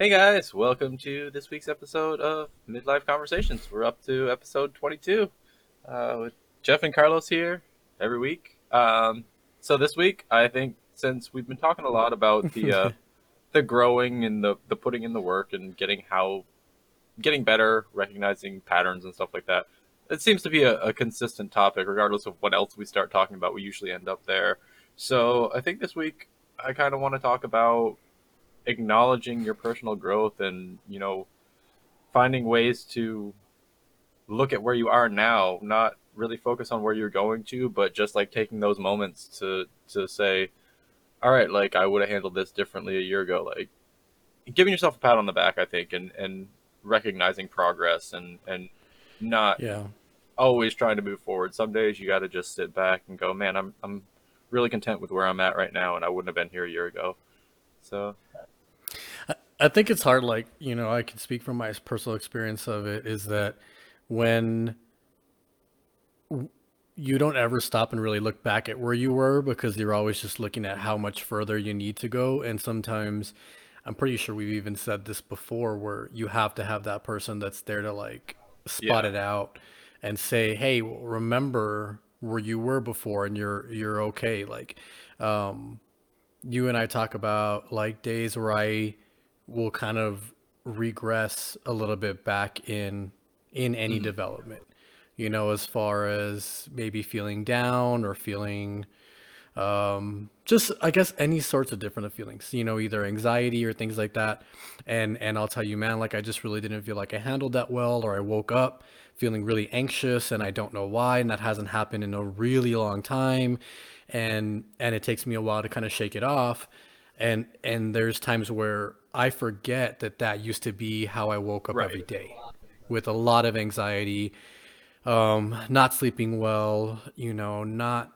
Hey guys, welcome to this week's episode of Midlife Conversations. We're up to episode 22 uh, with Jeff and Carlos here every week. Um, so this week, I think since we've been talking a lot about the uh, the growing and the the putting in the work and getting how getting better, recognizing patterns and stuff like that, it seems to be a, a consistent topic, regardless of what else we start talking about. We usually end up there. So I think this week I kind of want to talk about acknowledging your personal growth and you know finding ways to look at where you are now not really focus on where you're going to but just like taking those moments to to say all right like i would have handled this differently a year ago like giving yourself a pat on the back i think and and recognizing progress and and not Yeah. always trying to move forward some days you got to just sit back and go man i'm i'm really content with where i'm at right now and i wouldn't have been here a year ago so I think it's hard, like, you know, I can speak from my personal experience of it is that when you don't ever stop and really look back at where you were because you're always just looking at how much further you need to go. And sometimes I'm pretty sure we've even said this before where you have to have that person that's there to like spot yeah it out and say, "Hey, remember where you were before and you're you're okay." Like um you and I talk about like days where I will kind of regress a little bit back in in any hmm development. You know, as far as maybe feeling down or feeling um just I guess any sorts of different feelings, you know, either anxiety or things like that. And and I'll tell you, man, like I just really didn't feel like I handled that well or I woke up feeling really anxious and I don't know why and that hasn't happened in a really long time and and it takes me a while to kind of shake it off. And and there's times where I forget that that used to be how I woke up right. every day with a lot of anxiety um not sleeping well you know not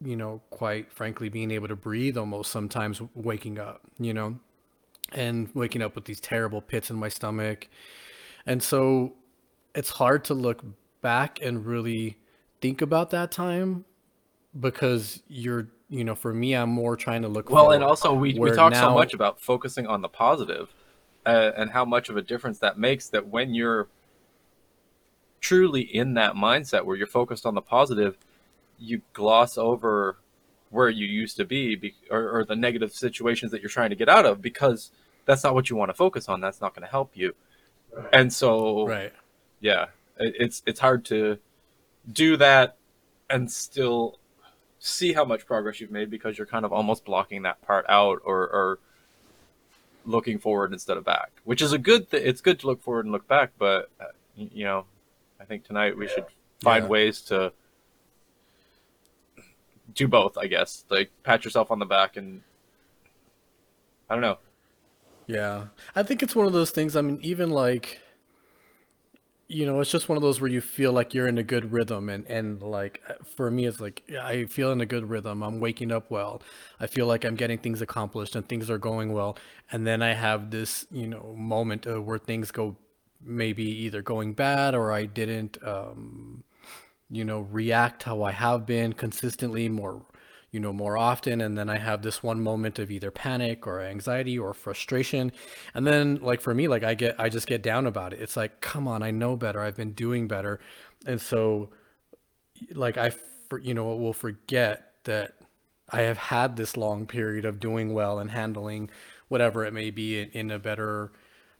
you know quite frankly being able to breathe almost sometimes waking up you know and waking up with these terrible pits in my stomach. And so it's hard to look back and really think about that time because you're you know for me i'm more trying to look Well, and also we we where talk so much about focusing on the positive, uh, and how much of a difference that makes. That when you're truly in that mindset where you're focused on the positive, you gloss over where you used to be, be or, or the negative situations that you're trying to get out of because that's not what you want to focus on. That's not going to help you. And so, right yeah, it, it's it's hard to do that and still see how much progress you've made because you're kind of almost blocking that part out or, or looking forward instead of back, which is a good thing. It's good to look forward and look back, but uh, you know, I think tonight we should find yeah ways to do both. I guess like pat yourself on the back and I don't know. yeah i think it's one of those things i mean even like you know it's just one of those where you feel like you're in a good rhythm and and like uh, for me it's like i feel in a good rhythm. I'm waking up well. I feel like i'm getting things accomplished and things are going well. And then i have this you know moment uh, where things go maybe either going bad or i didn't um you know, react how I have been consistently more, you know, more often. And then I have this one moment of either panic or anxiety or frustration. And then like for me, like I get, I just get down about it. It's like, come on, I know better. I've been doing better. And so like I, for, you know, will forget that I have had this long period of doing well and handling whatever it may be in, in a better,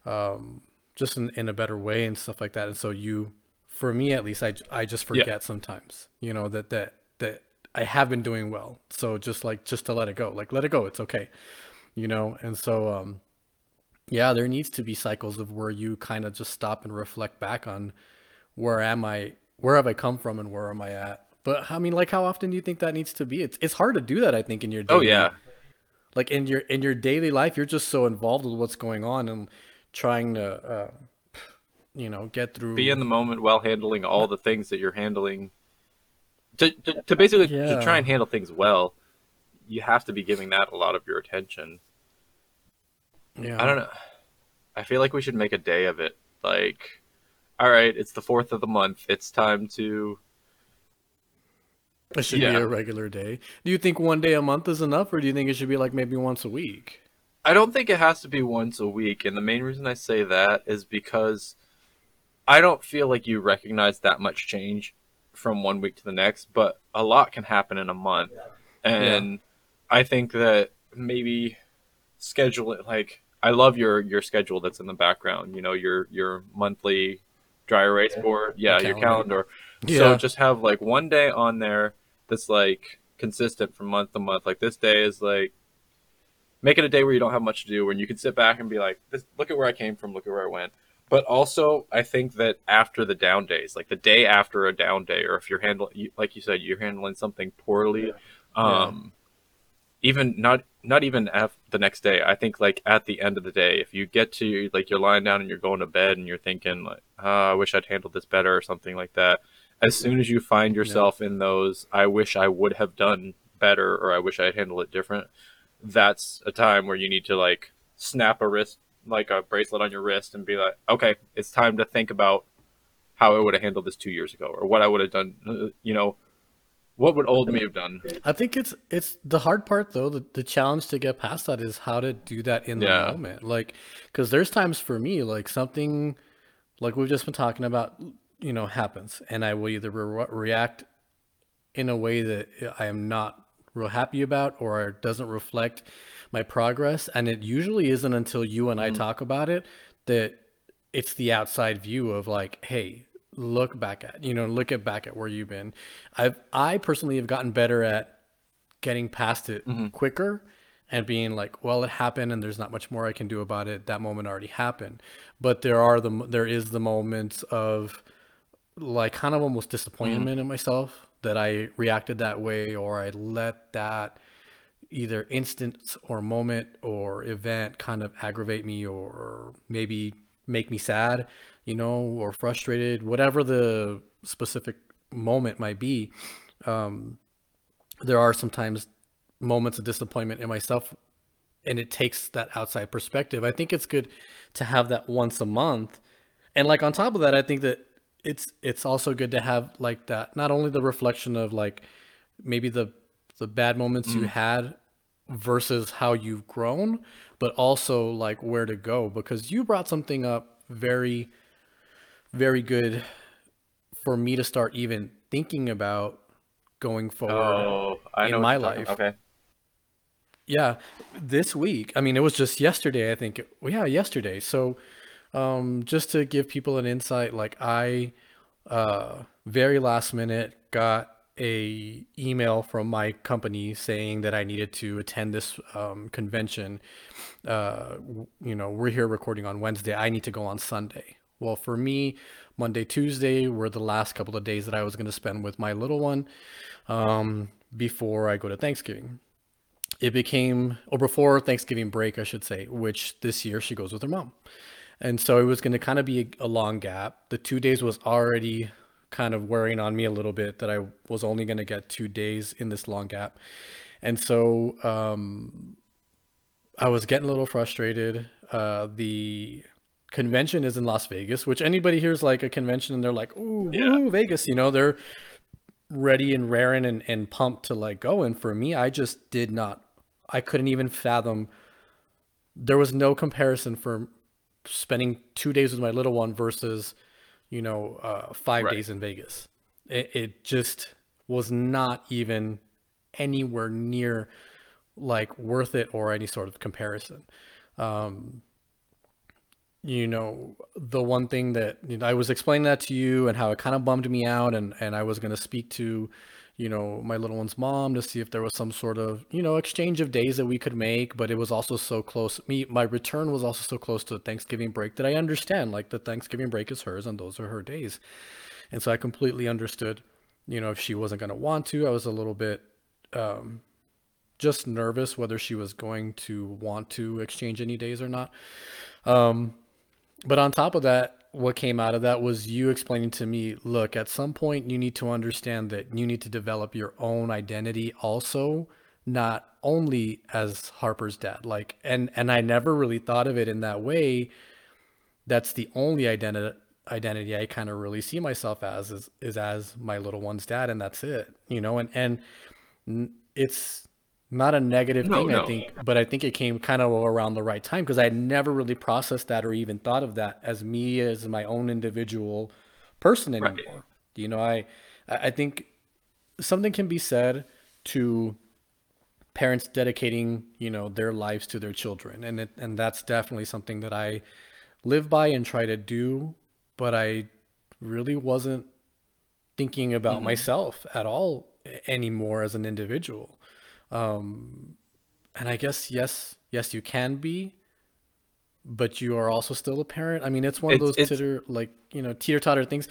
um, just in, in a better way and stuff like that. And so you, for me at least, I, I just Yeah, forget sometimes, you know, that, that, that I have been doing well. So just like, just to let it go, like, let it go. It's okay. You know? And so, um, yeah, there needs to be cycles of where you kind of just stop and reflect back on where am I, where have I come from and where am I at? But I mean, like, how often do you think that needs to be? It's it's hard to do that, I think, in your Oh yeah, like in your in your daily life, you're just so involved with what's going on and trying to, uh, you know, get through. be in the moment while handling all the things that you're handling. To, to, to basically to try and handle things well, you have to be giving that a lot of your attention. Yeah. I don't know. I feel like we should make a day of it. Like, all right, it's the fourth of the month. It's time to, It should be a regular day. Do you think one day a month is enough, or do you think it should be like maybe once a week? I don't think it has to be once a week, and the main reason I say that is because I don't feel like you recognize that much change from one week to the next, but a lot can happen in a month. And I think that maybe schedule it like I love your your schedule that's in the background, you know, your your monthly dry erase board. Yeah, your calendar. Yeah. So just have like one day on there that's like consistent from month to month. Like this day is like make it a day where you don't have much to do, when you can sit back and be like, this, look at where I came from, look at where I went. But also, I think that after the down days, like the day after a down day, or if you're handling, like you said, you're handling something poorly, um, even not not even at the next day. I think like at the end of the day, if you get to like you're lying down and you're going to bed and you're thinking like, oh, I wish I'd handled this better or something like that. As soon as you find yourself in those, I wish I would have done better or I wish I had handled it different. That's a time where you need to like snap a wrist like a bracelet on your wrist and be like, okay, it's time to think about how I would have handled this two years ago or what I would have done. uh, You know, what would old me have done? I think it's it's the hard part though. The, the challenge to get past that is how to do that in the Yeah. moment. Like, because there's times for me like something like we've just been talking about, you know, happens, and I will either re- react in a way that I am not real happy about or doesn't reflect my progress. And it usually isn't until you and I mm. talk about it that it's the outside view of like, hey, look back at, you know, look at back at where you've been. I've I personally have gotten better at getting past it mm-hmm. quicker and being like, well, it happened and there's not much more I can do about it. That moment already happened. But there are the there is the moments of like kind of almost mm. disappointment in myself that I reacted that way or I let that either instance or moment or event kind of aggravate me or maybe make me sad, you know, or frustrated, whatever the specific moment might be. Um, there are sometimes moments of disappointment in myself and it takes that outside perspective. I think it's good to have that once a month. And like on top of that, I think that it's it's also good to have like that not only the reflection of like maybe the the bad moments you had versus how you've grown, but also like where to go because you brought something up very very good for me to start even thinking about going forward Oh, in my you're talking- life. Okay. Yeah, this week. I mean, it was just yesterday, I think. Well, yeah, yesterday. So, um, just to give people an insight, like I, uh, very last minute got a email from my company saying that I needed to attend this um, convention. Uh, you know, we're here recording on Wednesday. I need to go on Sunday. Well, for me, Monday, Tuesday were the last couple of days that I was going to spend with my little one um, before I go to Thanksgiving it became or before Thanksgiving break, I should say, which this year she goes with her mom. And so it was going to kind of be a, a long gap. The two days was already kind of wearing on me a little bit that I was only going to get two days in this long gap. And so um, I was getting a little frustrated. Uh, the convention is in Las Vegas, which anybody here's like a convention and they're like, ooh, Yeah. ooh, Vegas, you know, they're ready and raring and, and pumped to like go. And for me, I just did not, I couldn't even fathom. There was no comparison for spending two days with my little one versus, you know, uh, five Right. days in Vegas. It, it just was not even anywhere near like worth it or any sort of comparison. Um, you know, the one thing that you know, I was explaining that to you and how it kind of bummed me out, and and I was going to speak to, you know, my little one's mom to see if there was some sort of you know exchange of days that we could make, but it was also so close. Me, my return was also so close to the Thanksgiving break that I understand like the Thanksgiving break is hers and those are her days, and so I completely understood. You know, if she wasn't going to want to, I was a little bit um, just nervous whether she was going to want to exchange any days or not. Um, but on top of that, what came out of that was you explaining to me, look, at some point you need to understand that you need to develop your own identity also, not only as Harper's dad. Like and and I never really thought of it in that way. That's the only identity identity I kind of really see myself as is, is as my little one's dad and that's it. You know, and and it's not a negative No, thing, I think, but I think it came kind of around the right time because I never really processed that or even thought of that as me as my own individual person Right. anymore. You know, I I think something can be said to parents dedicating, you know, their lives to their children, and it, and that's definitely something that I live by and try to do, but I really wasn't thinking about hmm myself at all anymore as an individual. Um, and I guess yes, yes, you can be, but you are also still a parent. I mean, it's one of those it's titter like you know teeter totter things,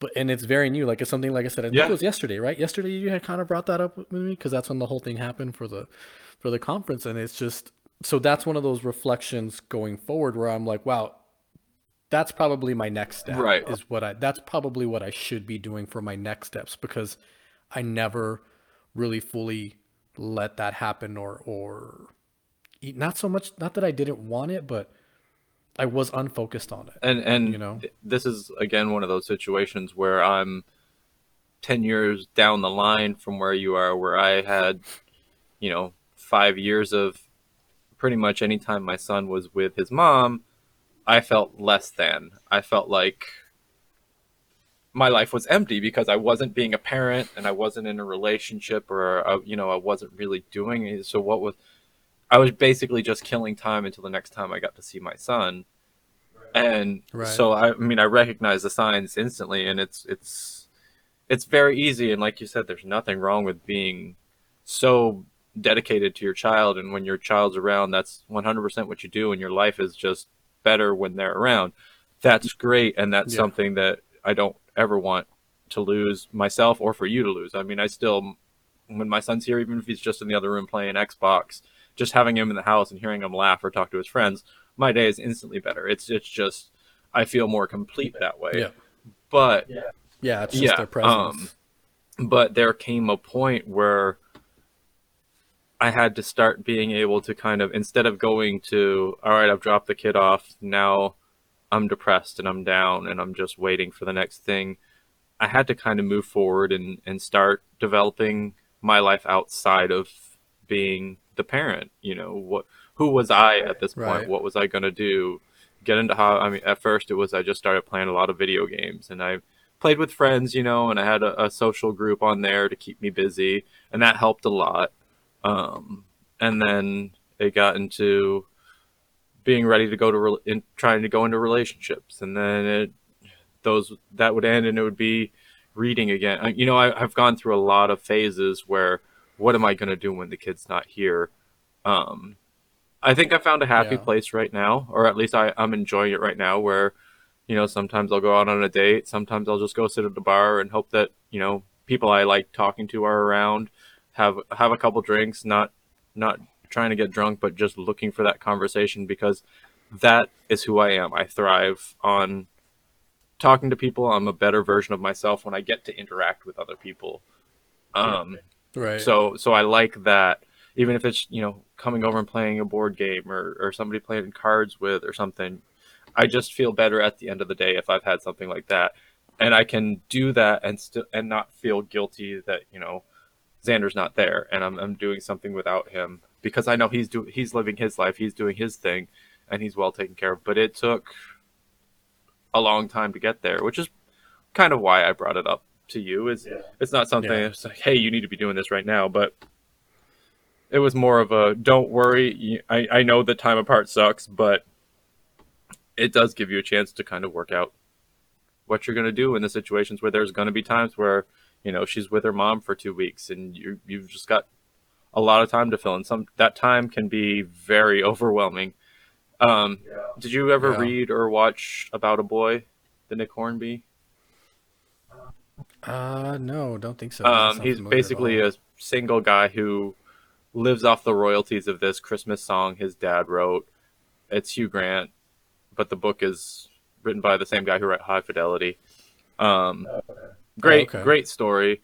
but and it's very new. Like it's something like I said, I think it was yesterday, right? Yesterday you had kind of brought that up with me because that's when the whole thing happened for the for the conference, and it's just so that's one of those reflections going forward where I'm like, wow, that's probably my next step right. is what I that's probably what I should be doing for my next steps because I never really fully let that happen or or not so much not that I didn't want it but I was unfocused on it And and you know this is again one of those situations where I'm 10 years down the line from where you are, where I had, you know, five years of pretty much any time my son was with his mom, I felt less than. I felt like my life was empty because I wasn't being a parent and I wasn't in a relationship or, uh, you know, I wasn't really doing it. So, what was, I was basically just killing time until the next time I got to see my son. And right so, I, I mean, I recognize the signs instantly and it's, it's, it's very easy. And like you said, there's nothing wrong with being so dedicated to your child. And when your child's around, that's 100% what you do. And your life is just better when they're around. That's great. And that's yeah something that I don't ever want to lose myself or for you to lose. I mean, I still, when my son's here, even if he's just in the other room playing Xbox, just having him in the house and hearing him laugh or talk to his friends, my day is instantly better. It's, it's just, I feel more complete that way. yeah But yeah yeah it's just yeah, their um, presence but there came a point where I had to start being able to kind of instead of going to all right, I've dropped the kid off, now I'm depressed and I'm down and I'm just waiting for the next thing. I had to kind of move forward and and start developing my life outside of being the parent, you know, what who was I at this point? right What was I going to do? Get into how I mean at first it was I just started playing a lot of video games and I played with friends, you know, and I had a, a social group on there to keep me busy and that helped a lot um, and then it got into being ready to go to re- in trying to go into relationships, and then it those that would end, and it would be reading again. You know, I, I've gone through a lot of phases where what am I going to do when the kid's not here? Um, I think I found a happy yeah place right now, or at least I, I'm enjoying it right now. Where you know sometimes I'll go out on a date, sometimes I'll just go sit at the bar and hope that you know people I like talking to are around have have a couple drinks, not not trying to get drunk, but just looking for that conversation because that is who I am. I thrive on talking to people. I'm a better version of myself when I get to interact with other people. Um, right so so I like that. Even if it's you know coming over and playing a board game or or somebody playing cards with or something, I just feel better at the end of the day if I've had something like that, and I can do that and still and not feel guilty that you know Xander's not there and I'm I'm doing something without him because I know he's do he's living his life, he's doing his thing, and he's well taken care of. But it took a long time to get there, which is kind of why I brought it up to you. Is it's not something yeah it's like, hey, you need to be doing this right now, but it was more of a don't worry. I I know the time apart sucks, but it does give you a chance to kind of work out what you're going to do in the situations where there's going to be times where you know she's with her mom for two weeks and you you've just got a lot of time to fill and some that time can be very overwhelming. Um did you ever yeah. read or watch about a boy the nick hornby? Uh no don't think so. Um he's basically a single guy who lives off the royalties of this christmas song his dad wrote. It's hugh grant but the book is written by the same guy who wrote high fidelity. Um oh great okay great story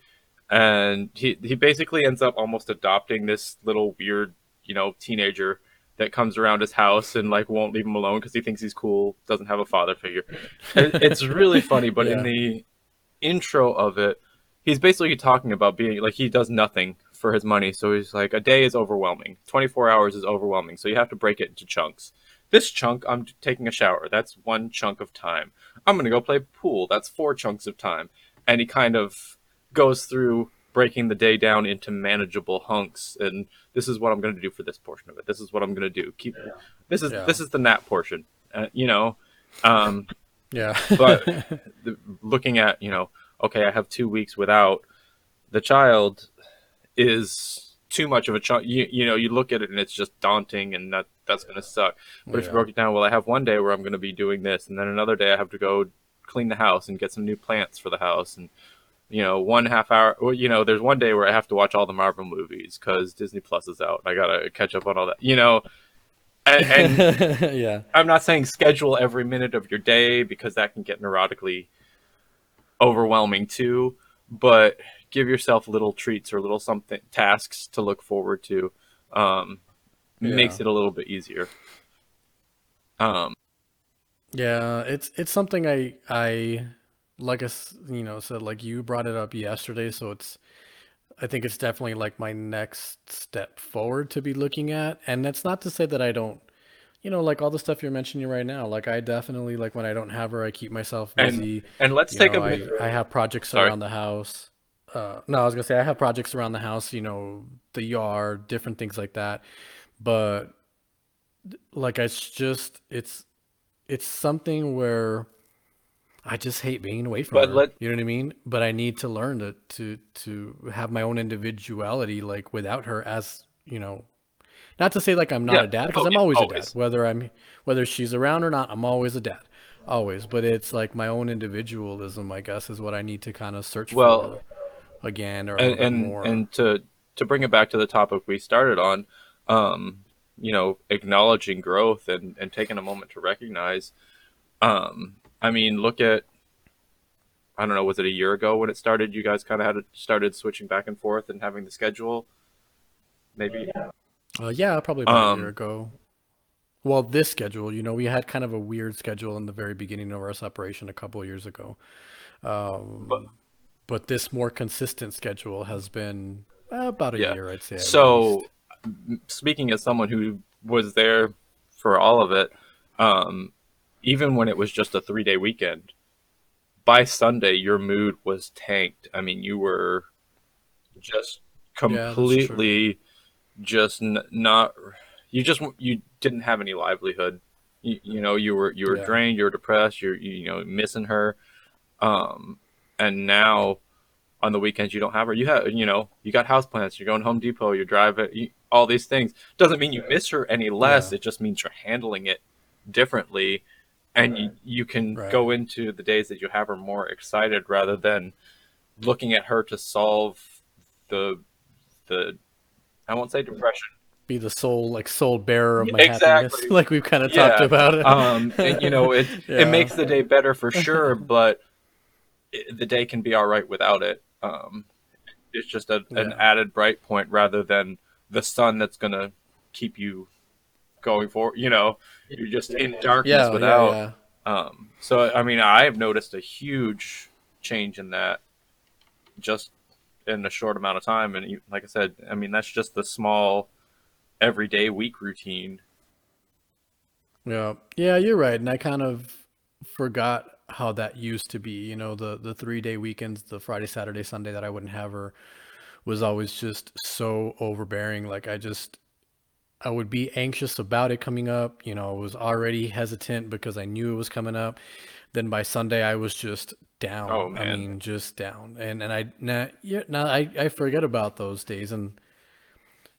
and he he basically ends up almost adopting this little weird you know teenager that comes around his house and like won't leave him alone because he thinks he's cool doesn't have a father figure it, it's really funny but in the intro of it he's basically talking about being like he does nothing for his money. So he's like, a day is overwhelming. 24 hours is overwhelming. So you have to break it into chunks. This chunk, I'm taking a shower. That's one chunk of time. I'm going to go play pool. That's four chunks of time. And he kind of goes through breaking the day down into manageable hunks and this is what i'm going to do for this portion of it. This is what i'm going to do. Keep yeah. this is yeah. this is the nap portion uh, you know? Um yeah. but the, looking at you know okay i have two weeks without the child is too much of a chunk. You, you know you look at it and it's just daunting and that that's going to suck. But yeah. if you broke it down well i have one day where i'm going to be doing this and then another day i have to go clean the house and get some new plants for the house and you know, one half hour. You know, there's one day where I have to watch all the Marvel movies because Disney Plus is out. I gotta catch up on all that. You know, and, and yeah, I'm not saying schedule every minute of your day because that can get neurotically overwhelming too. But give yourself little treats or little something tasks to look forward to. Um, yeah. Makes it a little bit easier. Um, yeah, it's it's something I I like I you know said like you brought it up yesterday, so it's I think it's definitely like my next step forward to be looking at, and that's not to say that I don't. You know, like all the stuff you're mentioning right now, like I definitely like when I don't have her, I keep myself busy. And, and let's take know, a I, I have projects Sorry. around the house. Uh, no, I was gonna say I have projects around the house. You know, the yard, different things like that. But like it's just it's it's something where I just hate being away from but her. Let, you know what I mean? But I need to learn to to to have my own individuality, like without her, as you know. Not to say like I'm not yeah. a dad, because oh, I'm always, always, a dad. Whether I'm whether she's around or not, I'm always a dad, always. But it's like my own individualism, I guess, is what I need to kind of search well, for again, or and and, more. and to to bring it back to the topic we started on, um, you know, acknowledging growth and and taking a moment to recognize, um, I mean, look at I don't know, was it a year ago when it started? You guys kind of had started switching back and forth and having the schedule. Maybe. Uh, yeah, probably about um, a year ago. Well, this schedule, you know, we had kind of a weird schedule in the very beginning of our separation a couple years ago. Um, but, but, this more consistent schedule has been uh, about a yeah. year, I'd say. So, speaking as someone who was there for all of it, um, even when it was just a three day weekend, by Sunday your mood was tanked. I mean, you were just completely yeah, just n- not. You just you didn't have any livelihood. You, you know, you were you were yeah. drained. You were depressed. You're you know missing her. Um, and now on the weekends you don't have her. You have you know you got house plants. You're going Home Depot. You're driving. You, all these things doesn't mean you miss her any less. Yeah. It just means you're handling it differently and right. you, you can right. go into the days that you have her more excited rather than looking at her to solve the the I won't say depression. Be the soul like soul bearer of my exactly. happiness, like we've kind of yeah. talked about it. um, and, you know, it yeah. it makes the day better for sure, but it, the day can be all right without it. Um, it's just a, yeah. an added bright point rather than the sun that's gonna keep you going forward. You know, you're just in darkness yeah, without. Yeah, yeah. Um, so I mean, I've noticed a huge change in that just in a short amount of time, and like I said, I mean that's just the small everyday week routine. Yeah, yeah, you're right, and I kind of forgot how that used to be. You know, the the three day weekends, the Friday, Saturday, Sunday that I wouldn't have her was always just so overbearing. Like I just I would be anxious about it coming up. You know, I was already hesitant because I knew it was coming up. Then by Sunday, I was just down. Oh man, I mean, just down. And and I now yeah now I I forget about those days and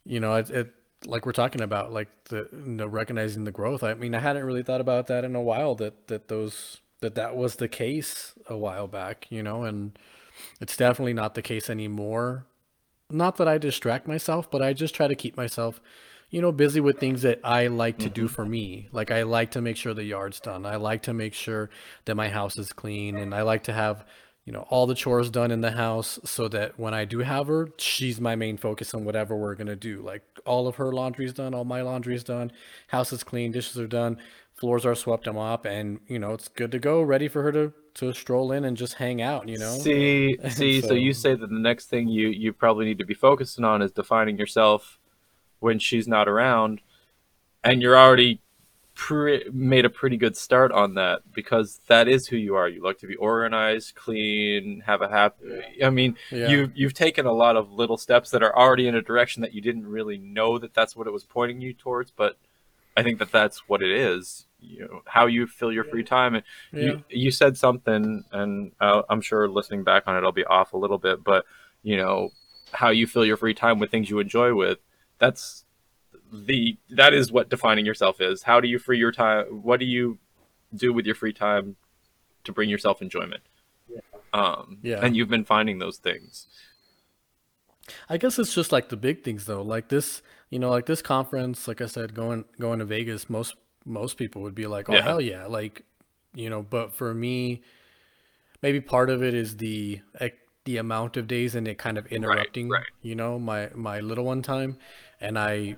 you know it, it like we're talking about like the you know, recognizing the growth. I mean, I hadn't really thought about that in a while. That that those that that was the case a while back. You know, and it's definitely not the case anymore. Not that I distract myself, but I just try to keep myself you know, busy with things that I like to do mm-hmm. for me. Like I like to make sure the yard's done. I like to make sure that my house is clean and I like to have, you know, all the chores done in the house so that when I do have her, she's my main focus on whatever we're going to do. Like all of her laundry's done, all my laundry's done, house is clean, dishes are done, floors are swept and mop and, you know, it's good to go, ready for her to to stroll in and just hang out. You know. See, see. so, you say that the next thing you you probably need to be focusing on is defining yourself when she's not around, and you're already pre- made a pretty good start on that because that is who you are. You like to be organized, clean, have a happy. I mean, Yeah. you you've taken a lot of little steps that are already in a direction that you didn't really know that that's what it was pointing you towards, but I think that that's what it is. You know, how you fill your free time and Yeah. you you said something, and uh, I'm sure listening back on it, I'll be off a little bit, but you know how you fill your free time with things you enjoy with. That's the that is what defining yourself is. How do you free your time? What do you do with your free time to bring yourself enjoyment? Um, Yeah. and you've been finding those things. I guess it's just like the big things though. Like this, you know, like this conference, like I said, going going to Vegas, most most people would be like, "Oh Yeah. hell yeah!" Like, you know, but for me, maybe part of it is the ec- the amount of days and it kind of interrupting, right, right. you know, my my little one time, and I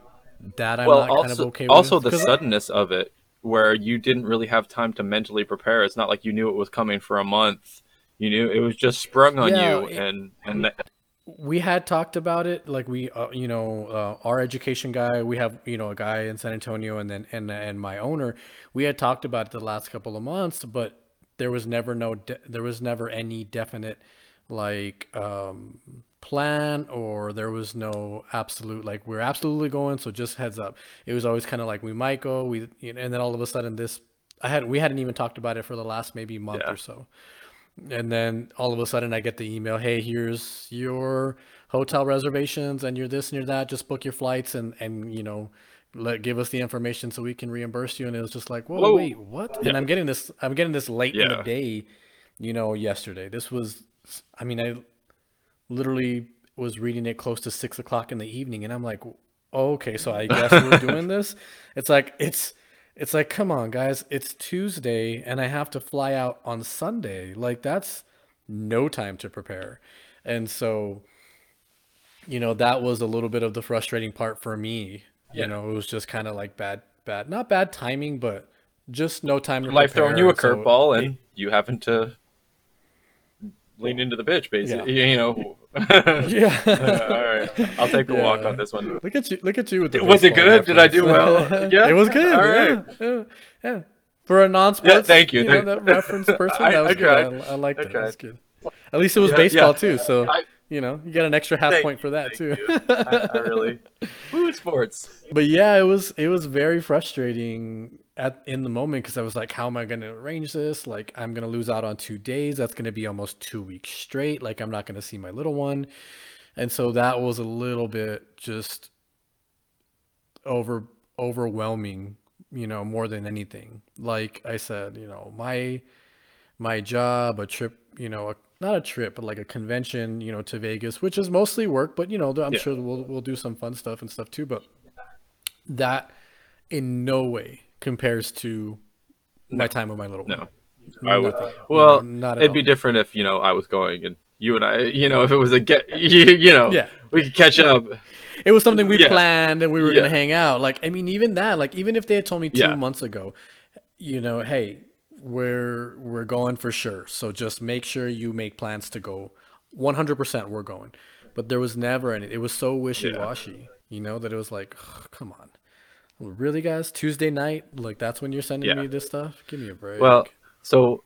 that I'm well, not also kind of okay also with. the 'Cause I- suddenness of it, where you didn't really have time to mentally prepare. It's not like you knew it was coming for a month. You knew it was just sprung on Yeah, you, it- and and that, we had talked about it like we uh, you know uh, our education guy we have you know a guy in san antonio and then and and my owner we had talked about it the last couple of months but there was never no de- there was never any definite like um plan or there was no absolute like we're absolutely going so just heads up it was always kind of like we might go we you know, and then all of a sudden this i had we hadn't even talked about it for the last maybe month Yeah. or so and then all of a sudden I get the email, "Hey, here's your hotel reservations and you're this and you're that. Just book your flights and and you know, let give us the information so we can reimburse you." And it was just like, "Whoa, Whoa. wait, what?" And I'm getting this I'm getting this late in the day, you know, yesterday. This was I mean, I literally was reading it close to six o'clock in the evening and I'm like, oh, "Okay, so I guess we're doing this." It's like it's it's like, come on, guys, it's Tuesday and I have to fly out on Sunday. Like that's no time to prepare. And so, you know, that was a little bit of the frustrating part for me. Yeah. You know, it was just kind of like bad, bad, not bad timing, but just no time to life throwing you a prepare. So curveball, and you having to lean into the pitch, basically. You know. yeah. Uh, all right, I'll take a walk on this one. Look at you! Look at you with the Was it good? Did I do well? Yeah? it was good. All yeah, yeah, yeah. For a non-sports, Yeah, thank you. you know, that reference person, I- that was I good. I, I liked it. That was good. At least it was Yeah, baseball yeah. too, so I- you know you get an extra half point for that too. I, I really. Woo, sports. but yeah, it was it was very frustrating at in the moment because I was like, how am I going to arrange this? Like, I'm going to lose out on two days. That's going to be almost two weeks straight. Like, I'm not going to see my little one, and so that was a little bit just over overwhelming. You know, more than anything. Like I said, you know, my my job, a trip, you know, a, not a trip, but like a convention, you know, to Vegas, which is mostly work, but you know, I'm Yeah. sure we'll we'll do some fun stuff and stuff too. But that in no way compares to my time with my little one. No. I would. Nothing. Well, not it'd be different if you know I was going and you and I, you know, if it was a get, you, you know, Yeah. we could catch up. It was something we Yeah. planned and we were Yeah. gonna hang out. Like, I mean, even that, like, even if they had told me two Yeah. months ago, you know, hey, we're we're going for sure. So just make sure you make plans to go. One hundred percent, we're going. But there was never any. It was so wishy washy, you know, that it was like, "Ugh, come on, really, guys? Tuesday night, like that's when you're sending Yeah. me this stuff? Give me a break. Well, so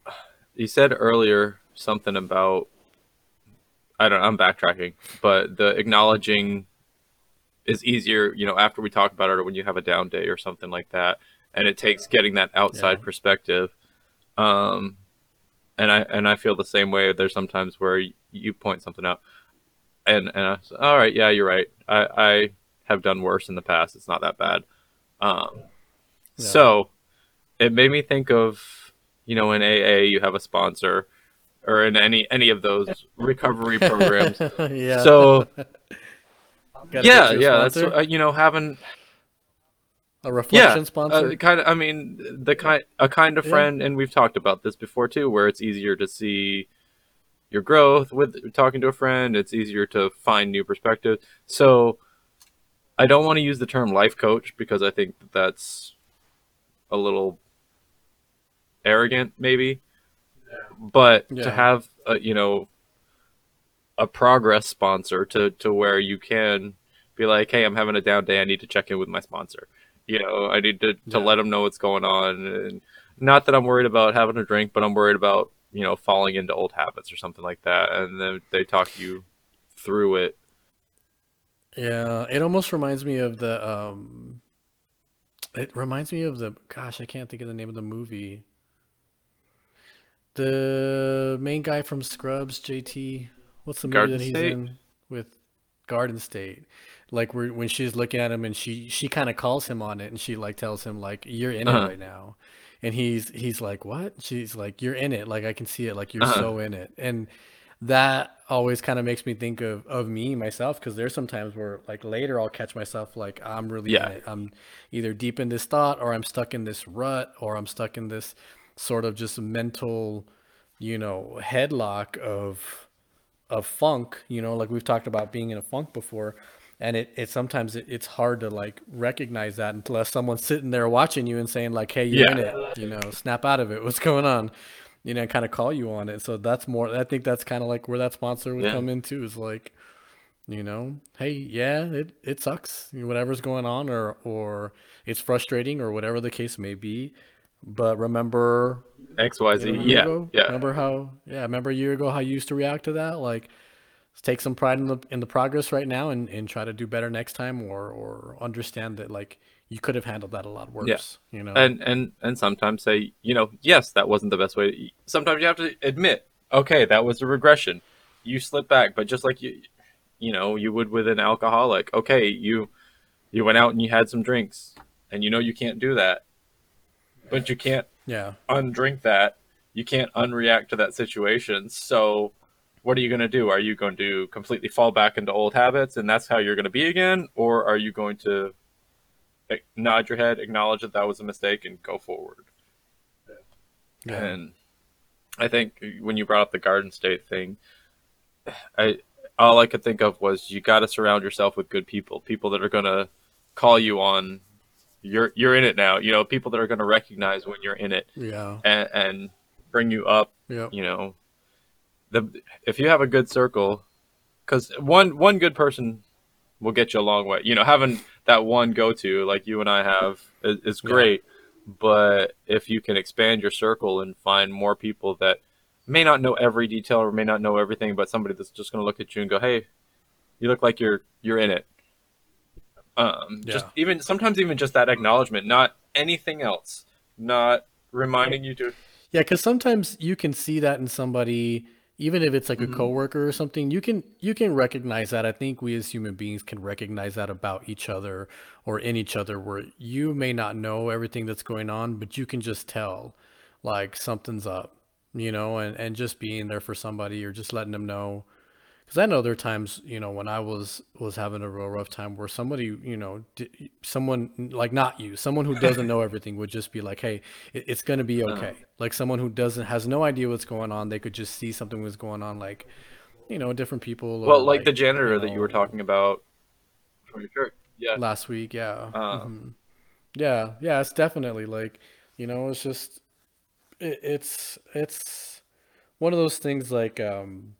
you said earlier something about I don't. I'm backtracking, but the acknowledging is easier, you know, after we talk about it or when you have a down day or something like that, and it takes getting that outside Yeah. perspective. Um, and I and I feel the same way. There's sometimes where you point something out, and and I, all right, yeah, you're right. I I have done worse in the past. It's not that bad. Um, Yeah. so it made me think of you know in AA you have a sponsor, or in any any of those recovery programs. yeah. So yeah, yeah, that's uh, you know having a reflection yeah, sponsor. uh, kind of. I mean, the kind a kind of Yeah. friend, and we've talked about this before too, where it's easier to see your growth with talking to a friend. It's easier to find new perspectives. So I don't want to use the term life coach because I think that that's a little arrogant, maybe. but Yeah. to have a, you know a progress sponsor to to where you can be like hey i'm having a down day i need to check in with my sponsor you know i need to to Yeah. let them know what's going on and not that i'm worried about having a drink but i'm worried about you know falling into old habits or something like that and then they talk you through it Yeah, it almost reminds me of the um it reminds me of the gosh, I can't think of the name of the movie. The main guy from Scrubs, JT. What's the movie Garden that he's State? in with Garden State? Like where when she's looking at him and she she kind of calls him on it and she like tells him like you're in it uh-huh right now. And he's he's like, "What?" She's like, "You're in it. Like I can see it. Like you're uh-huh so in it." And that always kind of makes me think of of me myself because there's some times where like later I'll catch myself like I'm really in yeah. I'm either deep in this thought or I'm stuck in this rut or I'm stuck in this sort of just mental, you know, headlock of of funk, you know, like we've talked about being in a funk before. And it, it sometimes it, it's hard to like recognize that unless someone's sitting there watching you and saying like, "Hey, you're in yeah it," you know, snap out of it. What's going on? You know, kind of call you on it. So that's more. I think that's kind of like where that sponsor would yeah come in too. Is like, you know, hey, yeah, it it sucks, whatever's going on, or or it's frustrating, or whatever the case may be. But remember, you know, xyz yeah ago, yeah remember how, yeah, remember a year ago how you used to react to that? Like, take some pride in the in the progress right now, and and try to do better next time, or or understand that like you could have handled that a lot yeah. worse. You know? and and and sometimes say you know yes that wasn't the best way. To, sometimes you have to admit okay that was a regression. You slip back but just like you you know you would with an alcoholic. Okay you you went out and you had some drinks and you know you can't do that but you can't Yeah, undrink that. You can't unreact to that situation. So what are you going to do? Are you going to completely fall back into old habits and that's how you're going to be again or are you going to nod your head acknowledge that that was a mistake and go forward yeah, and I think when you brought up the Garden State thing, I all I could think of was you got to surround yourself with good people, people that are gonna call you on you're you're in it now. You know, people that are gonna recognize when you're in it yeah, and, and bring you up. yep, You know, the if you have a good circle, because one one good person will get you a long way. You know, having that one go to like you and I have is, is yeah, great. But if you can expand your circle and find more people that may not know every detail or may not know everything, but somebody that's just going to look at you and go, "Hey, you look like you're you're in it." Um, just even sometimes even just that acknowledgement, not anything else, not reminding you to. Yeah, because sometimes you can see that in somebody, even if it's like a Mhm. coworker or something, you can you can recognize that. I think we as human beings can recognize that about each other or in each other, where you may not know everything that's going on, but you can just tell like something's up, you know, and and just being there for somebody or just letting them know. Because I know there are times, you know, when I was was having a real rough time where somebody, you know, d- someone like not you, someone who doesn't know everything would just be like, "Hey, it, it's gonna be Uh, okay." Like someone who doesn't has no idea what's going on, they could just see something was going on, like you know, different people well, like the like you janitor that you were talking about from your church. Yeah. last week, yeah, Um, hmm yeah, yeah. It's definitely like, you know, it's just it, it's it's one of those things like um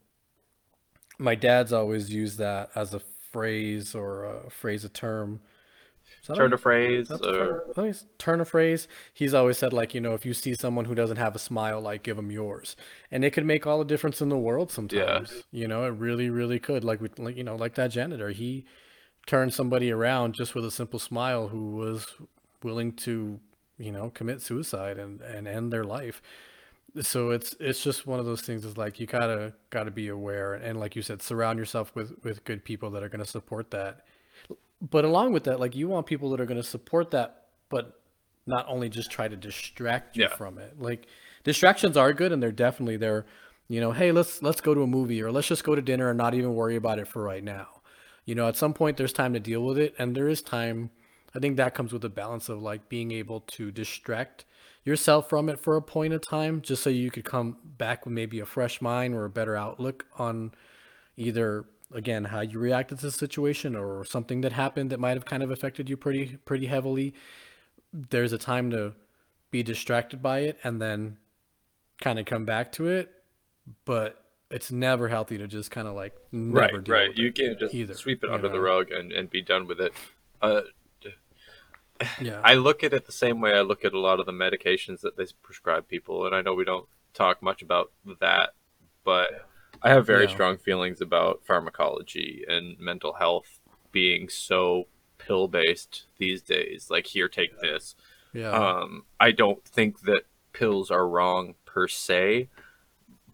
my dad's always used that as a phrase or a phrase, a term. Is that how turn a phrase or I turn a phrase. He's always said like, you know, if you see someone who doesn't have a smile, like give them yours, and it could make all the difference in the world yeah. sometimes. You know, it really, really could. Like with, like you know, like that janitor, he turned somebody around just with a simple smile who was willing to, you know, commit suicide and and end their life so it's it's just one of those things is like you gotta gotta be aware and like you said surround yourself with with good people that are going to support that. But along with that like you want people that are going to support that but not only just try to distract you Yeah. from it. Like distractions are good and they're definitely there you know hey let's let's go to a movie or let's just go to dinner and not even worry about it for right now. You know at some point there's time to deal with it and there is time i think that comes with a balance of like being able to distract yourself from it for a point of time just so you could come back with maybe a fresh mind or a better outlook on either again how you reacted to the situation or something that happened that might have kind of affected you pretty pretty heavily. There's a time to be distracted by it and then kind of come back to it, but it's never healthy to just kind of like never right deal right. you can't just either. sweep it under the rug and, and be done with it. Uh, Yeah. I look at it the same way I look at a lot of the medications that they prescribe people, and I know we don't talk much about that, but I have very Yeah. strong feelings about pharmacology and mental health being so pill based these days. Like, here, take this. yeah. Um, I don't think that pills are wrong per se,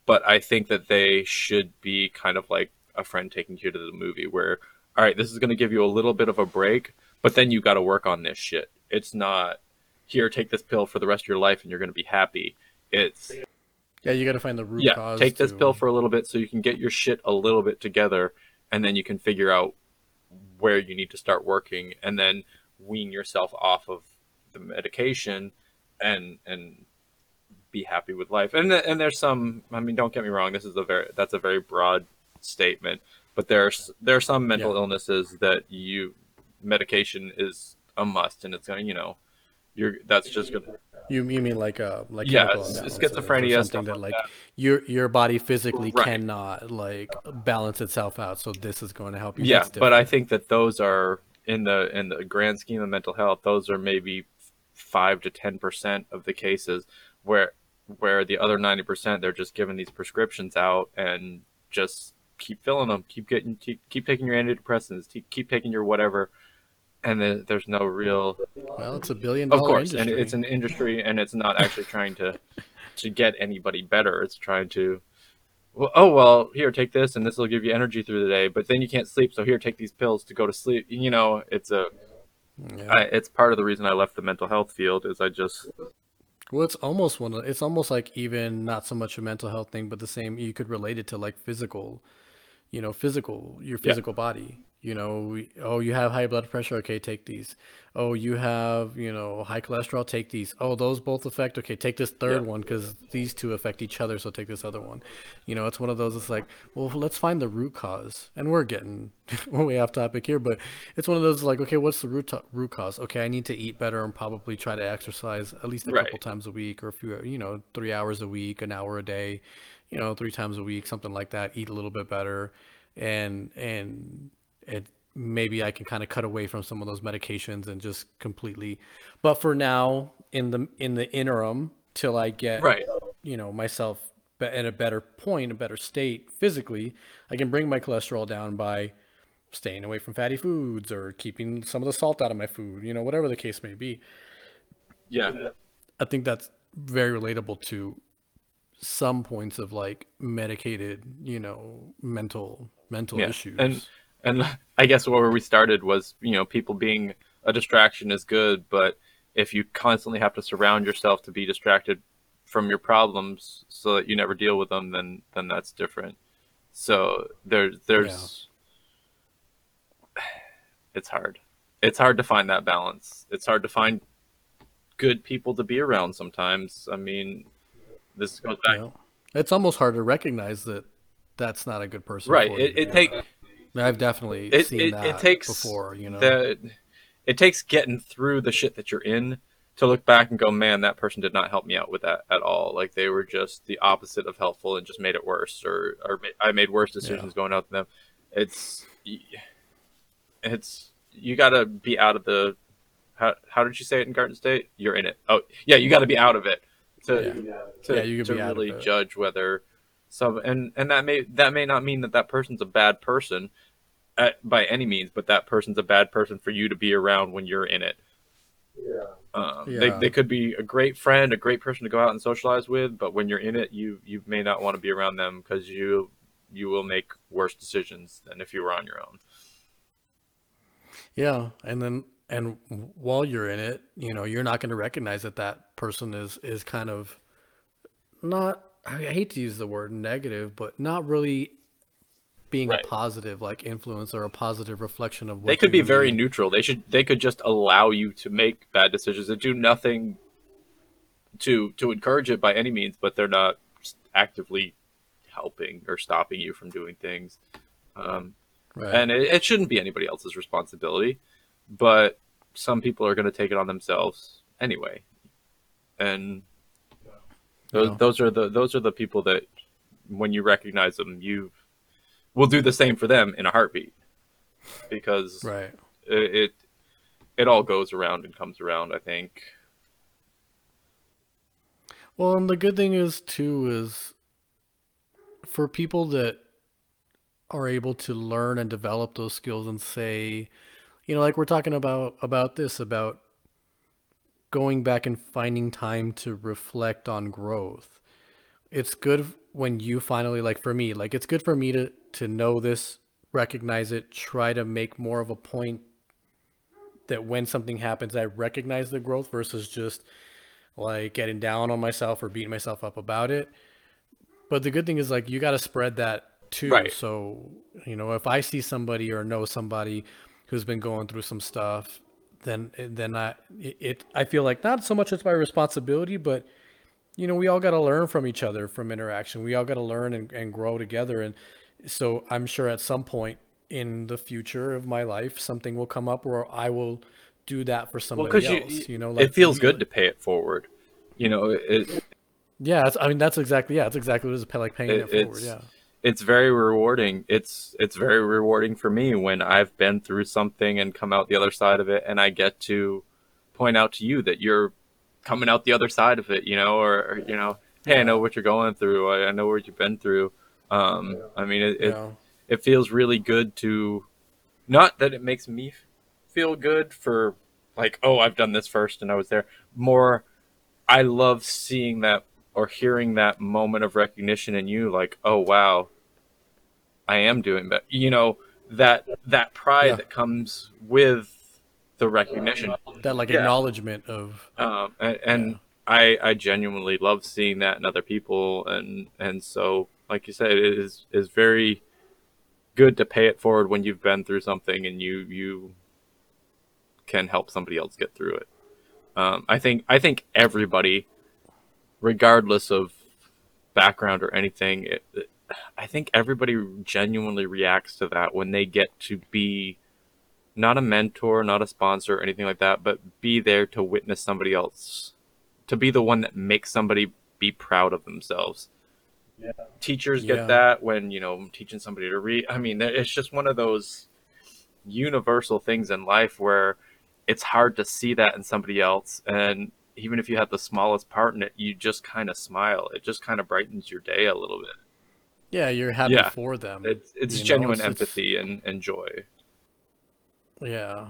but I think that they should be kind of like a friend taking you to the movie, where, all right, this is going to give you a little bit of a break, but then you got to work on this shit. It's not here, take this pill for the rest of your life and you're going to be happy. It's yeah, you got to find the root yeah, cause. take this to- pill for a little bit so you can get your shit a little bit together, and then you can figure out where you need to start working, and then wean yourself off of the medication, and and be happy with life. And th- and there's some. I mean, don't get me wrong. This is a very that's a very broad statement, but there's there are some mental Yeah. illnesses that you medication is a must, and it's going to you know. You're, that's just gonna You, you mean like uh like Yeah, chemical s- imbalances schizophrenia, or stuff that like like that. your your body physically Right. cannot like balance itself out. So this is going to help you. yeah but i think that those are in the in the grand scheme of mental health those are maybe 5 to 10 percent of the cases where where the other 90 percent they're just giving these prescriptions out and just keep filling them keep getting keep, keep taking your antidepressants keep, keep taking your whatever and then there's no real well, it's a billion of course industry. and it's an industry and it's not actually trying to to get anybody better it's trying to well, oh well here take this and this will give you energy through the day but then you can't sleep so here take these pills to go to sleep you know it's a yeah. I, it's part of the reason i left the mental health field is i just Well, it's almost one of it's almost like even not so much a mental health thing, but the same you could relate it to like physical, you know, physical your Yeah. physical body. You know, we- oh, you have high blood pressure, okay, take these. Oh, you have, you know, high cholesterol, take these. Oh, those both affect, okay, take this third Yeah. one because these two affect each other, so take this other one. You know, it's one of those. It's like, well, let's find the root cause, and we're getting way off topic here, but it's one of those like, okay, what's the root to- root cause? Okay, I need to eat better and probably try to exercise at least a Right. couple times a week or a few, you know, three hours a week, an hour a day, you know, three times a week, something like that. Eat a little bit better, and and it maybe I can kind of cut away from some of those medications and just completely. But for now, in the in the interim, till I get right you know myself in a better point, a better state physically, I can bring my cholesterol down by staying away from fatty foods or keeping some of the salt out of my food, you know, whatever the case may be. yeah I think that's very relatable to some points of like medicated, you know, mental mental yeah issues. and and i guess where we started was you know people being a distraction is good but if you constantly have to surround yourself to be distracted from your problems so that you never deal with them then then that's different. So there's there's it's hard. It's hard to find that balance. It's hard to find good people to be around sometimes. I mean this goes back know, it's almost hard to recognize that that's not a good person. right. it, it take I've definitely it, seen it, that it takes before, you know. the it takes getting through the shit that you're in to look back and go man that person did not help me out with that at all. Like they were just the opposite of helpful and just made it worse or or i made worse decisions going out to them. It's it's you gotta be out of the how, how did you say it in garden state? You're in it. Oh yeah you gotta be out of it to to, Yeah, you to really judge whether some and and that may that may not mean that that person's a bad person at, by any means, but that person's a bad person for you to be around when you're in it. Um, they, they could be a great friend, a great person to go out and socialize with, but when you're in it, you you may not want to be around them because you you will make worse decisions than if you were on your own. Yeah, and then and while you're in it, you know, you're not going to recognize that that person is is kind of not. I hate to use the word negative, but not really being Right. a positive like influence or a positive reflection of what They could be very neutral. They should they could just allow you to make bad decisions and do nothing to to encourage it by any means, but they're not actively helping or stopping you from doing things. Um, Right. and it, it shouldn't be anybody else's responsibility but some people are going to take it on themselves anyway and Those those are the those are the people that when you recognize them, you will do the same for them in a heartbeat because Right. it, it it all goes around and comes around. I think. Well, and the good thing is too is for people that are able to learn and develop those skills and say, you know, like we're talking about about this about going back and finding time to reflect on growth. It's good when you finally like for me, like it's good for me to to know this, recognize it, try to make more of a point that when something happens, I recognize the growth versus just like getting down on myself or beating myself up about it. But the good thing is like you got to spread that too. Right. So, you know, if I see somebody or know somebody who's been going through some stuff, then then I it, it I feel like not so much it's my responsibility, but you know, we all got to learn from each other from interaction. We all got to learn and, and grow together. And so I'm sure at some point in the future of my life, something will come up where I will do that for somebody you, else. You, know, it feels good to pay it forward. You know, it, Yeah, I mean that's exactly yeah, that's exactly what it is. Like paying It- it, forward. Yeah. it's very rewarding. It's it's very rewarding for me when I've been through something and come out the other side of it, and I get to point out to you that you're coming out the other side of it. You know, or, or you know, hey, I know what you're going through. I, I know what you've been through. Um, I mean, it, it it feels really good to not that it makes me feel good for like oh i've done this first and i was there more i love seeing that or hearing that moment of recognition in you like oh wow i am doing that you know that that pride Yeah. that comes with the recognition That like Yeah. acknowledgement of um, and, and Yeah. I I genuinely love seeing that in other people, and and so like you said, it is is very good to pay it forward when you've been through something and you you can help somebody else get through it. Um, I think I think everybody, regardless of background or anything, it, it- I think everybody genuinely reacts to that when they get to be not a mentor, not a sponsor, or anything like that, but be there to witness somebody else, to be the one that makes somebody be proud of themselves. Yeah. Teachers get Yeah. that when you know teaching somebody to read. I mean, it's just one of those universal things in life where it's hard to see that in somebody else, and even if you have the smallest part in it, you just kind of smile. It just kind of brightens your day a little bit. yeah, you're happy Yeah. for them. It's it's You know, genuine it's- it's- empathy and, and joy. Yeah.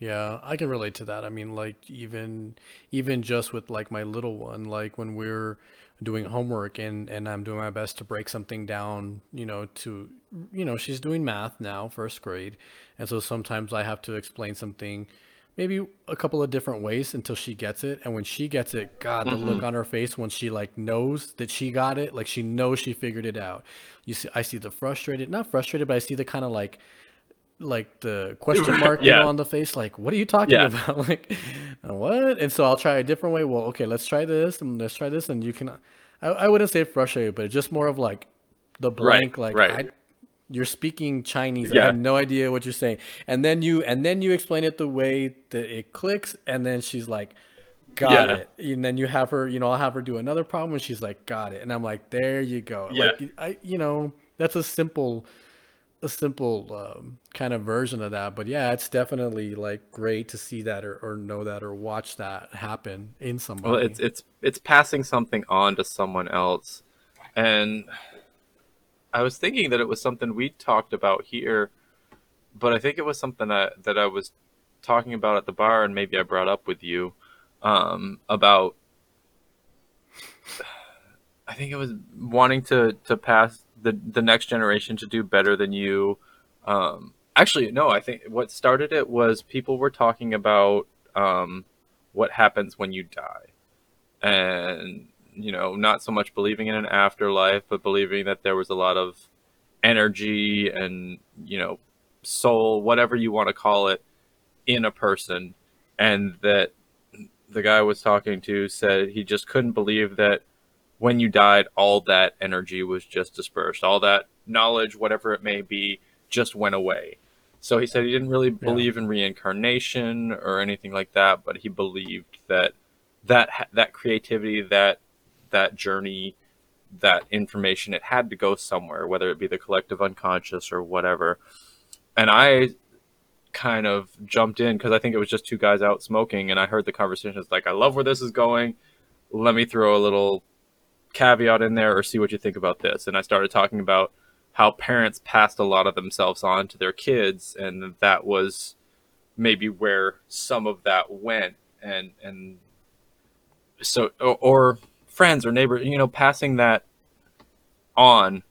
Yeah, I can relate to that. I mean, like even even just with like my little one, like when we're doing homework and and I'm doing my best to break something down, you know, to you know, she's doing math now, first grade. And so sometimes I have to explain something maybe a couple of different ways until she gets it. And when she gets it, God, the look mm-hmm. on her face when she like knows that she got it, like she knows she figured it out. You see I see the frustrated, not frustrated, but I see the kind of like like the question mark you know, on the face like what are you talking Yeah. about? Like uh, what? And so i'll try a different way. Well okay let's try this and let's try this and you can i, I wouldn't say frustrated but just more of like the blank like right. I, you're speaking chinese i have no idea what you're saying. And then you and then you explain it the way that it clicks and then she's like got Yeah. it. And then you have her you know i'll have her do another problem and she's like got it. And i'm like there you go. Yeah. like i you know that's a simple a simple um, kind of version of that. But yeah, it's definitely like great to see that or, or know that or watch that happen in somebody. Well, it's it's it's passing something on to someone else, and I was thinking that it was something we talked about here, but I think it was something that that I was talking about at the bar, and maybe I brought up with you um, about. I think it was wanting to to pass the the next generation to do better than you. Um, actually, no. I think what started it was people were talking about um, what happens when you die, and you know, not so much believing in an afterlife, but believing that there was a lot of energy and you know, soul, whatever you want to call it, in a person, and that the guy I was talking to said he just couldn't believe that when you died, all that energy was just dispersed. All that knowledge, whatever it may be, just went away. So he said he didn't really believe in reincarnation or anything like that, but he believed that that that creativity, that that journey that information it had to go somewhere whether it be the collective unconscious or whatever and i kind of jumped in because i think it was just two guys out smoking and i heard the conversation it's like i love where this is going let me throw a little caveat in there or see what you think about this. And i started talking about how parents passed a lot of themselves on to their kids and that was maybe where some of that went. And and so or, or friends or neighbors you know passing that on.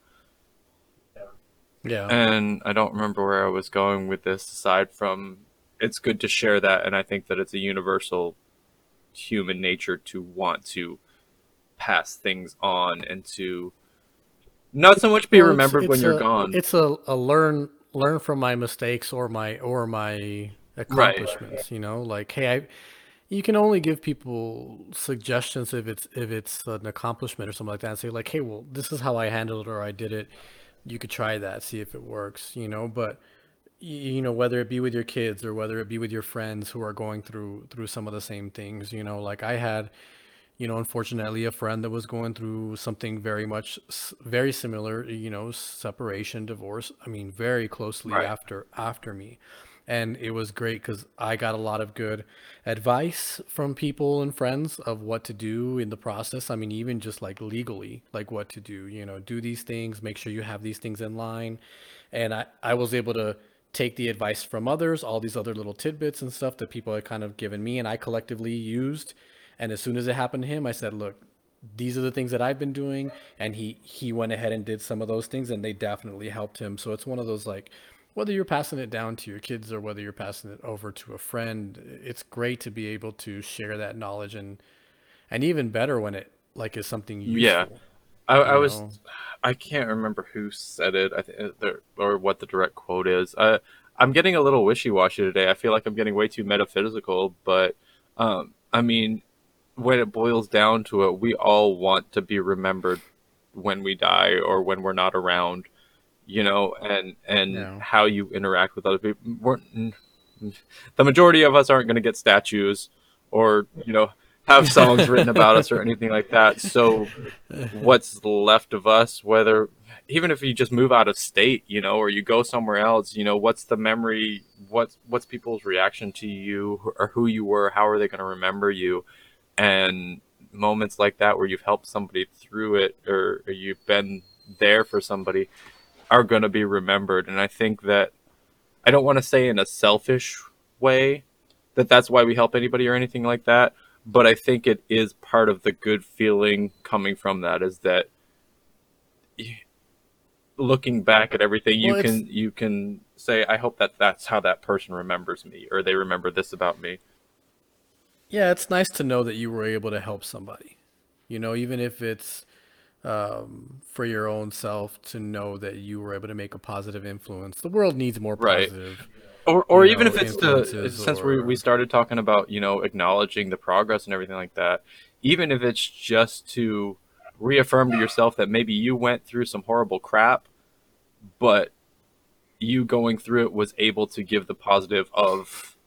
Yeah. and i don't remember where i was going with this aside from it's good to share that and i think that it's a universal human nature to want to pass things on and to not so much be Well, it's- remembered when it's you're gone It's a, a learn learn from my mistakes or my or my accomplishments. You know, like hey, I you can only give people suggestions if it's if it's an accomplishment or something like that. And say like, hey, well, this is how I handled it or I did it. You could try that, see if it works. You know, but you know whether it be with your kids or whether it be with your friends who are going through through some of the same things. You know, like I had you know, unfortunately, a friend that was going through something very much, very similar, you know, separation, divorce. I mean, very closely Right. after after me, and it was great because I got a lot of good advice from people and friends of what to do in the process. I mean, even just like legally, like what to do. You know, do these things, make sure you have these things in line, and I I was able to take the advice from others, all these other little tidbits and stuff that people had kind of given me, and I collectively used and as soon as it happened to him, I said, "Look, these are the things that I've been doing." And he he went ahead and did some of those things, and they definitely helped him. So it's one of those like, whether you're passing it down to your kids or whether you're passing it over to a friend, it's great to be able to share that knowledge and and even better when it like is something Yeah. I, I was? I can't remember who said it. I think or what the direct quote is. I I'm getting a little wishy washy today. I feel like I'm getting way too metaphysical, but um, I mean, when it boils down to it, we all want to be remembered when we die or when we're not around, you know, and and Yeah. how you interact with other people. We're, the majority of us aren't going to get statues or you know have songs written about us or anything like that. So what's left of us whether even if you just move out of state you know or you go somewhere else you know what's the memory what's what's people's reaction to you or who you were how are they going to remember you and moments like that where you've helped somebody through it or, or you've been there for somebody are going to be remembered. And i think that i don't want to say in a selfish way that that's why we help anybody or anything like that but i think it is part of the good feeling coming from that is that looking back at everything you Well, can you can say i hope that that's how that person remembers me or they remember this about me Yeah, it's nice to know that you were able to help somebody. You know, even if it's um, for your own self, to know that you were able to make a positive influence. The world needs more Right. positive. or or even know, if it's the influences since we we started talking about you know acknowledging the progress and everything like that even if it's just to reaffirm to yourself that maybe you went through some horrible crap but you going through it was able to give the positive of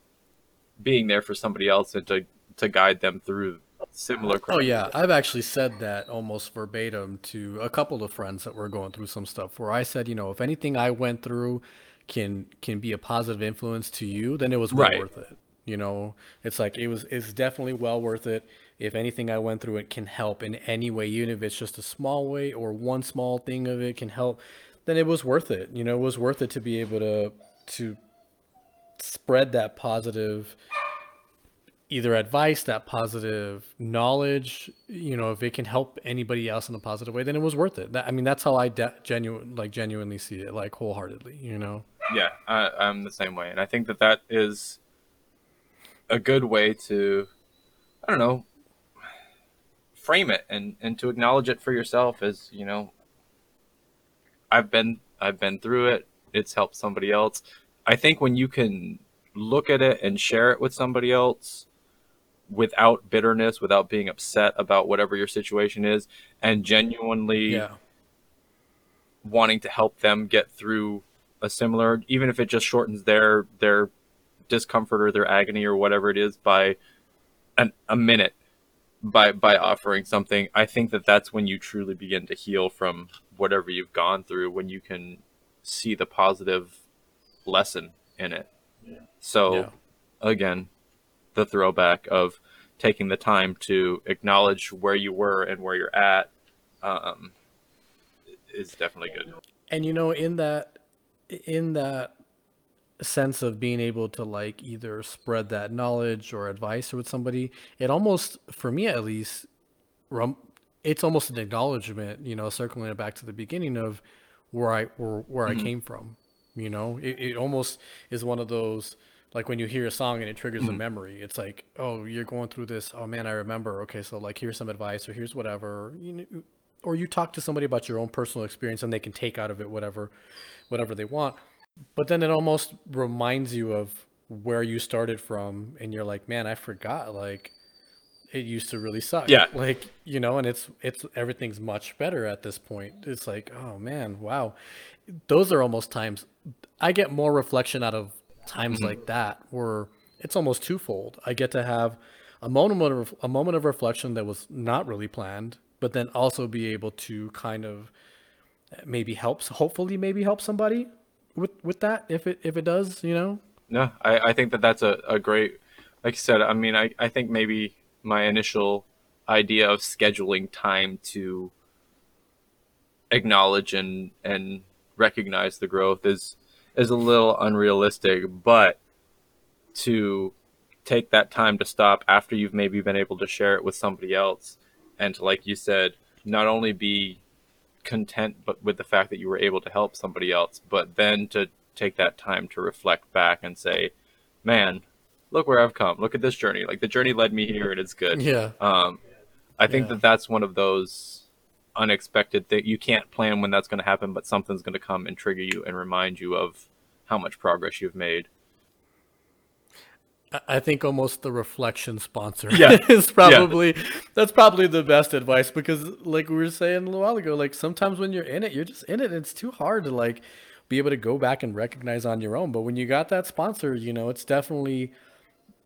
being there for somebody else and to to guide them through similar crap. Oh yeah, I've actually said that almost verbatim to a couple of friends that were going through some stuff where I said, you know, if anything I went through can can be a positive influence to you, then it was well Right. worth it. You know, it's like it was it's definitely well worth it. If anything I went through it can help in any way, even if it's just a small way or one small thing of it can help, then it was worth it. You know, it was worth it to be able to to spread that positive either advice, that positive knowledge, you know, if it can help anybody else in a positive way, then it was worth it. That, I mean, that's how I de- genuine, like genuinely see it, like wholeheartedly, you know? yeah I, i'm the same way and i think that that is a good way to i don't know frame it and and to acknowledge it for yourself as you know i've been i've been through it it's helped somebody else i think when you can look at it and share it with somebody else without bitterness without being upset about whatever your situation is and genuinely Yeah. wanting to help them get through a similar even if it just shortens their their discomfort or their agony or whatever it is by an, a minute by by offering something i think that that's when you truly begin to heal from whatever you've gone through when you can see the positive lesson in it. So Yeah. again the throwback of taking the time to acknowledge where you were and where you're at um, is definitely good. And you know in that in that sense of being able to like either spread that knowledge or advice with somebody it almost for me at least rum, it's almost an acknowledgement you know circling it back to the beginning of where i where, where i came from you know? It, it almost is one of those like when you hear a song and it triggers a mm-hmm. memory it's like oh you're going through this. Oh man i remember. Okay so like here's some advice or here's whatever. You know, or you talk to somebody about your own personal experience and they can take out of it whatever whatever they want. But then it almost reminds you of where you started from and you're like man i forgot like it used to really suck. Yeah. like you know and it's it's everything's much better at this point. It's like oh man wow those are almost times i get more reflection out of times mm-hmm. like that where it's almost twofold. I get to have a moment of a moment of reflection that was not really planned but then also be able to kind of maybe helps hopefully maybe help somebody with with that if it if it does you know? No, I, I think that that's a, a great, like you said, I mean, I, I think maybe my initial idea of scheduling time to acknowledge and, and recognize the growth is, is a little unrealistic, but to take that time to stop after you've maybe been able to share it with somebody else and to, like you said, not only be content but with the fact that you were able to help somebody else, but then to take that time to reflect back and say, "Man, look where I've come. Look at this journey. Like the journey led me here, and it's good." yeah Um, I think Yeah. that that's one of those unexpected that you can't plan when that's going to happen, but something's going to come and trigger you and remind you of how much progress you've made. I- think almost the reflection sponsor Yeah. is probably that's probably the best advice because like we were saying a little while ago, like sometimes when you're in it, you're just in it. And it's too hard to like be able to go back and recognize on your own. But when you got that sponsor, you know, it's definitely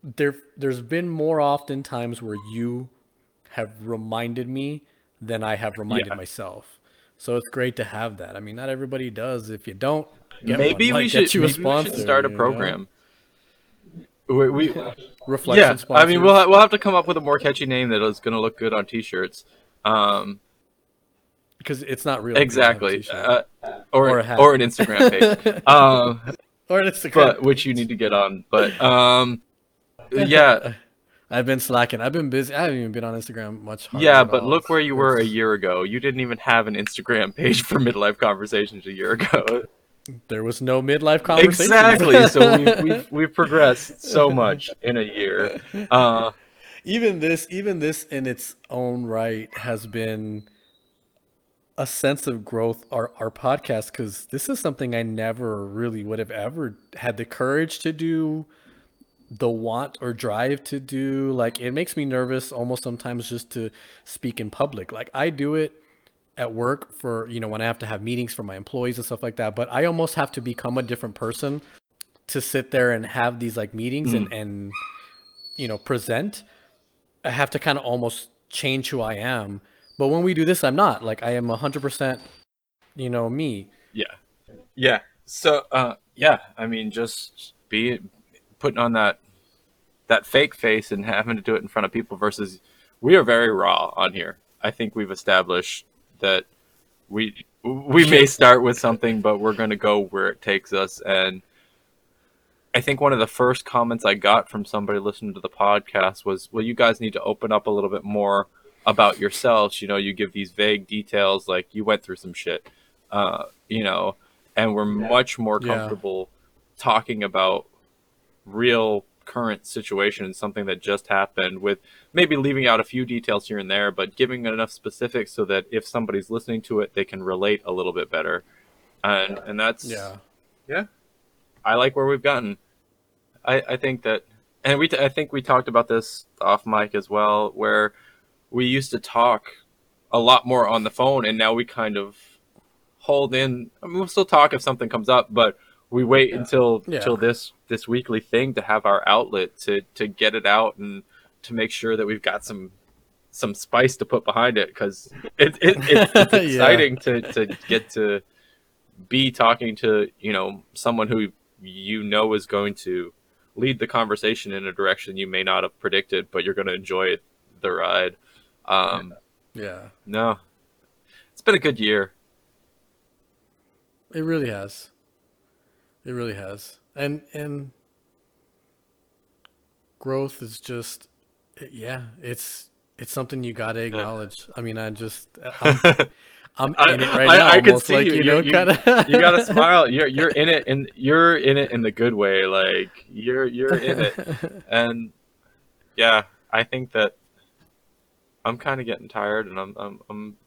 there there's been more often times where you have reminded me than I have reminded Yeah. myself. So it's great to have that. I mean, not everybody does. If you don't, get maybe one. we Like, should get you a maybe we should start a you know? program. We, we Reflection yeah, sponsors. I mean we'll ha- we'll have to come up with a more catchy name that is going to look good on T-shirts. Um, because it's not real. if you don't have a exactly, uh, or Or a or, an Instagram page, um, or an Instagram. but which you need to get on. But um, yeah, I've been slacking. I've been busy. I haven't even been on Instagram much. yeah, but all. look where you were a year ago. You didn't even have an Instagram page for midlife conversations a year ago. There was no midlife conversation. exactly. So we've, we've we've progressed so much in a year. Uh, even this, even this in its own right has been a sense of growth. Our our podcast because this is something I never really would have ever had the courage to do. The want or drive to do like it makes me nervous almost sometimes just to speak in public. Like i do it at work for you know when i have to have meetings for my employees and stuff like that but i almost have to become a different person to sit there and have these like meetings and and you know present. I have to kind of almost change who i am. But when we do this i'm not. Like i am 100% you know me. Yeah. Yeah. So uh yeah, I mean just be putting on that that fake face and having to do it in front of people versus we are very raw on here. I think we've established that we we may start with something but we're going to go where it takes us and I think one of the first comments I got from somebody listening to the podcast was, "Well, you guys need to open up a little bit more about yourselves. You know, you give these vague details like you went through some shit, uh, you know, and we're much more Yeah. comfortable talking about real current situations, something that just happened, with maybe leaving out a few details here and there, but giving enough specifics so that if somebody's listening to it, they can relate a little bit better. And and that's yeah yeah, I like where we've gotten. I I think that, and we t- I think we talked about this off mic as well, where we used to talk a lot more on the phone, and now we kind of hold in. I mean, we'll still talk if something comes up, but we wait until Yeah. till this this weekly thing to have our outlet to to get it out and to make sure that we've got some some spice to put behind it because it, it, it, it's Yeah. exciting to, to get to be talking to you know someone who you know is going to lead the conversation in a direction you may not have predicted, but you're going to enjoy the ride. Um, Yeah, no, it's been a good year. it really has. It really has, and and growth is just, yeah, it's it's something you got to acknowledge. I mean, I just I'm, I'm I- in it right I- now, I can see like you. you know, you- kind of. you gotta smile. You're you're in it, and you're in it in the good way. Like you're you're in it, and yeah, I think that I'm kind of getting tired, and I'm I'm I'm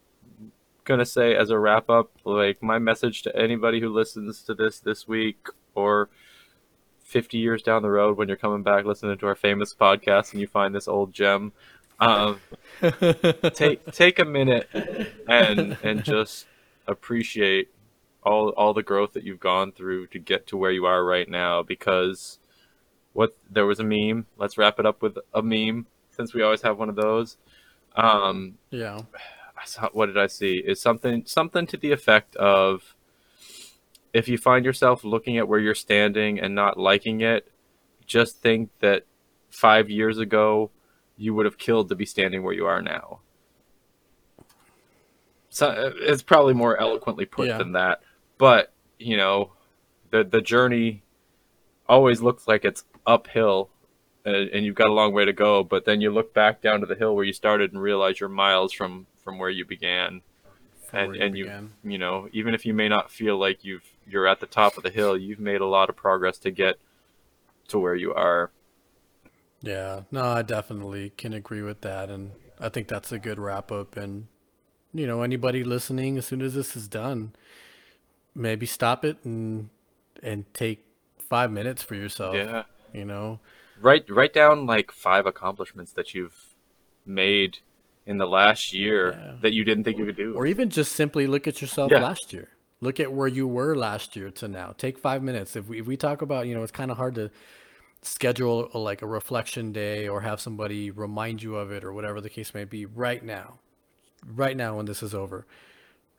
gonna say as a wrap up, like my message to anybody who listens to this this week or 50 years down the road when you're coming back listening to our famous podcast and you find this old gem. Um, take take a minute and and just appreciate all all the growth that you've gone through to get to where you are right now because what there was a meme let's wrap it up with a meme since we always have one of those um yeah, saw, what did I see? Is something something to the effect of if you find yourself looking at where you're standing and not liking it, just think that five years ago you would have killed to be standing where you are now. So uh, it's probably more eloquently put Yeah. than that, but you know, the the journey always looks like it's uphill and, and you've got a long way to go but then you look back down to the hill where you started and realize you're miles from from where you began and where and you began. you know even if you may not feel like you've you're at the top of the hill you've made a lot of progress to get to where you are Yeah, no, I definitely can agree with that, and I think that's a good wrap up. And you know, anybody listening, as soon as this is done, maybe stop it and and take five minutes for yourself. yeah You know, write write down like five accomplishments that you've made in the last year Yeah. that you didn't think you could do or even just simply look at yourself Yeah. last year. Look at where you were last year to now. Take five minutes. If we if we talk about, you know, it's kind of hard to schedule a, like a reflection day or have somebody remind you of it or whatever the case may be right now. Right now when this is over.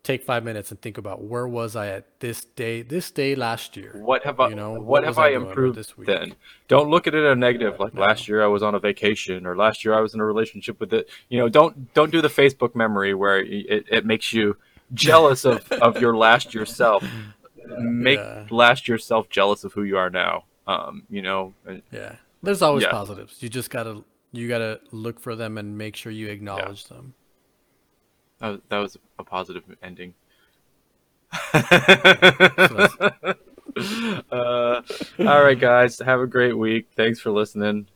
Take 5 minutes and think about where was I at this day this day last year. What have I? You know, what, what have I I improved this week? then? Don't look at it in a negative. Like No. last year I was on a vacation, or last year I was in a relationship with it. You know, don't don't do the Facebook memory where it, it makes you jealous of of your last year self. Make Yeah. last year self jealous of who you are now. Um, you know, Yeah. There's always Yeah. positives. You just got to you got to look for them and make sure you acknowledge them. That was, that was a positive ending. uh, all right, guys. Have a great week. Thanks for listening.